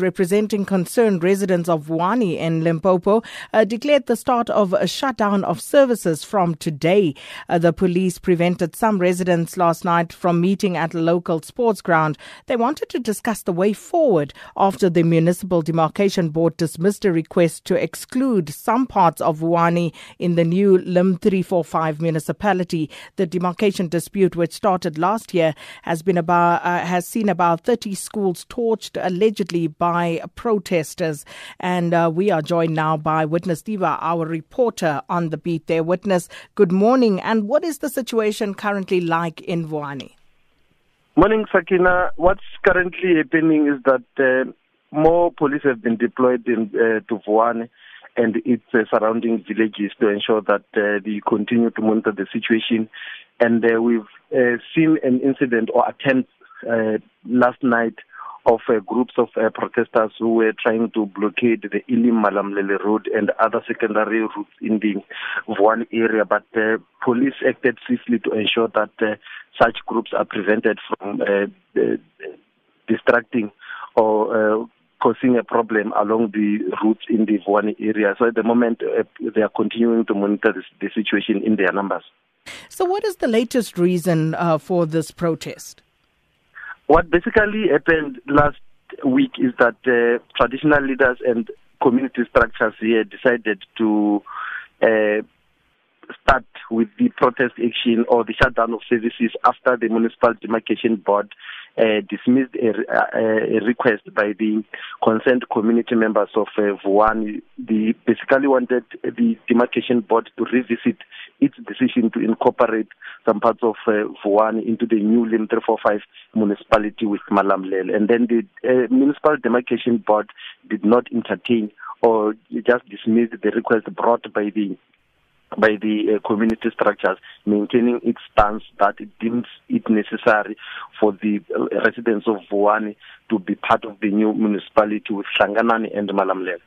representing concerned residents of Vuwani in Limpopo uh, declared the start of a shutdown of services from today. Uh, the police prevented some residents last night from meeting at a local sports ground. They wanted to discuss the way forward after the Municipal Demarcation Board dismissed a request to exclude some parts of Vuwani in the new Lim 345 municipality. The demarcation dispute, which started last year, has been about uh, has seen about 30 schools torched allegedly by protesters. And uh, we are joined now by Witness Tiva, our reporter on the beat there. Witness, good morning. And what is the situation currently like in Vuwani? Morning, Sakina. What's currently happening is that uh, more police have been deployed in, uh, to Vuwani and its uh, surrounding villages to ensure that uh, they continue to monitor the situation. And uh, we've uh, seen an incident or attempt uh, last night of uh, groups of uh, protesters who were trying to blockade the Elim Malamulele road and other secondary routes in the Vuwani area. But uh, police acted swiftly to ensure that uh, such groups are prevented from uh, uh, distracting or causing a problem along the routes in the Vuwani area. So at the moment, they are continuing to monitor this, the situation in their numbers. So, what is the latest reason for this protest? What basically happened last week is that uh, traditional leaders and community structures here decided to uh, start with the protest action or the shutdown of services after the municipal demarcation board uh, dismissed a, a, a request by the concerned community members of uh, Vuwani. They basically wanted the demarcation board to revisit its decision to incorporate some parts of uh, Vuwani into the new Lim 345 municipality with Malamulele. And then the uh, municipal demarcation board did not entertain or just dismissed the request brought by the by the uh, community structures, maintaining its stance that it deems it necessary for the uh, residents of Vuwani to be part of the new municipality with Hlanganani and Malamulele.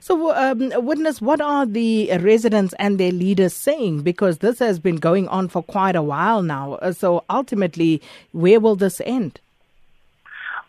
So, um, witness, what are the residents and their leaders saying? Because this has been going on for quite a while now. Uh, so, ultimately, where will this end?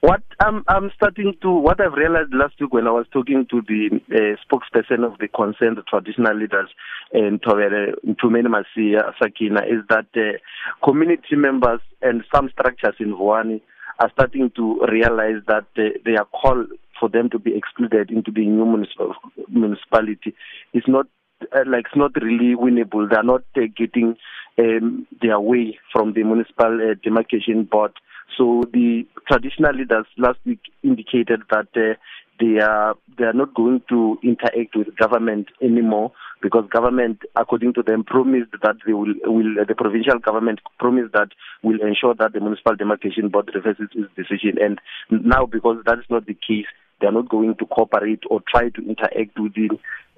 What I'm, I'm starting to, what I've realized last week when I was talking to the uh, spokesperson of the concerned traditional leaders in Tobere, Tumeni Masia, Sakina, is that uh, community members and some structures in Vuwani are starting to realize that uh, their call for them to be excluded into the new municipal, municipality is not uh, like it's not really winnable. They are not uh, getting um, their way from the municipal uh, demarcation board so the traditional leaders last week indicated that uh, they are they are not going to interact with government anymore because government, according to them, promised that they will will the provincial government promised that will ensure that the municipal demarcation board reverses its decision. And now, because that is not the case, they are not going to cooperate or try to interact with the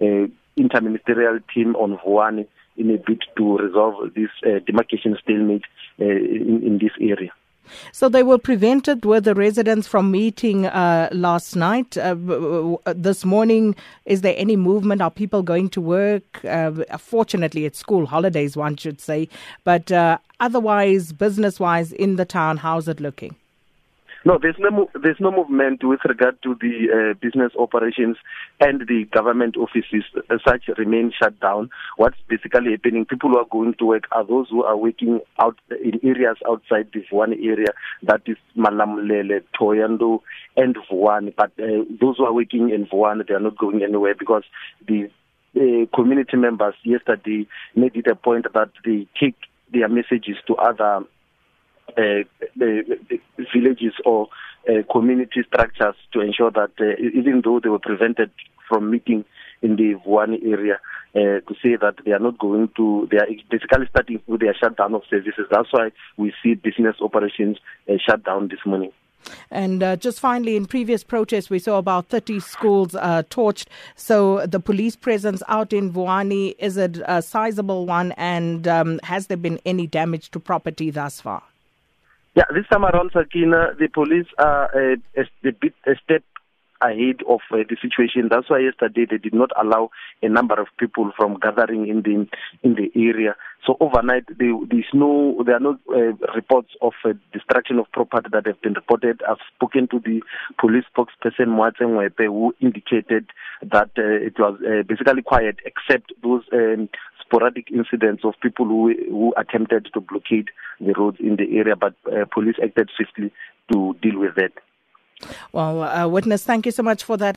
uh, interministerial team on Vuwani in a bid to resolve this uh, demarcation stalemate uh, in, in this area. So they were prevented, were the residents from meeting uh, last night? Uh, this morning, is there any movement? Are people going to work? Uh, fortunately, it's school holidays, one should say. But uh, otherwise, business wise, in the town, how's it looking? No, there's no there's no movement with regard to the uh, business operations and the government offices. As such, remain shut down. What's basically happening? People who are going to work are those who are working out in areas outside this one area that is Malamulele, Thohoyandou, and Vuwani. But uh, those who are working in Vuwani, they are not going anywhere because the uh, community members yesterday made it a point that they take their messages to other uh, the, the villages or uh, community structures to ensure that uh, even though they were prevented from meeting in the Vuwani area, uh, to say that they are not going to, they are basically starting with their shutdown of services. That's why we see business operations uh, shut down this morning. And uh, just finally, in previous protests, we saw about 30 schools uh, torched. So the police presence out in Vuwani, is it a sizable one? And um, has there been any damage to property thus far? Yeah, this time around, Sakina, the police are a, a, a bit a step ahead of uh, the situation. That's why yesterday they did not allow a number of people from gathering in the in the area. So overnight, there is no, there are no uh, reports of uh, destruction of property that have been reported. I've spoken to the police spokesperson Moatshe Ngoepe, who indicated that uh, it was uh, basically quiet, except those um, sporadic incidents of people who, who attempted to blockade the roads in the area, but uh, police acted swiftly to deal with that. Well, uh, witness, thank you so much for that.